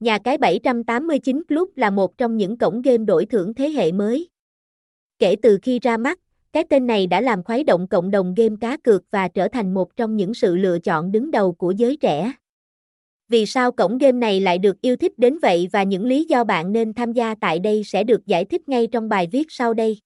Nhà cái 789 Club là một trong những cổng game đổi thưởng thế hệ mới. Kể từ khi ra mắt, cái tên này đã làm khuấy động cộng đồng game cá cược và trở thành một trong những sự lựa chọn đứng đầu của giới trẻ. Vì sao cổng game này lại được yêu thích đến vậy và những lý do bạn nên tham gia tại đây sẽ được giải thích ngay trong bài viết sau đây.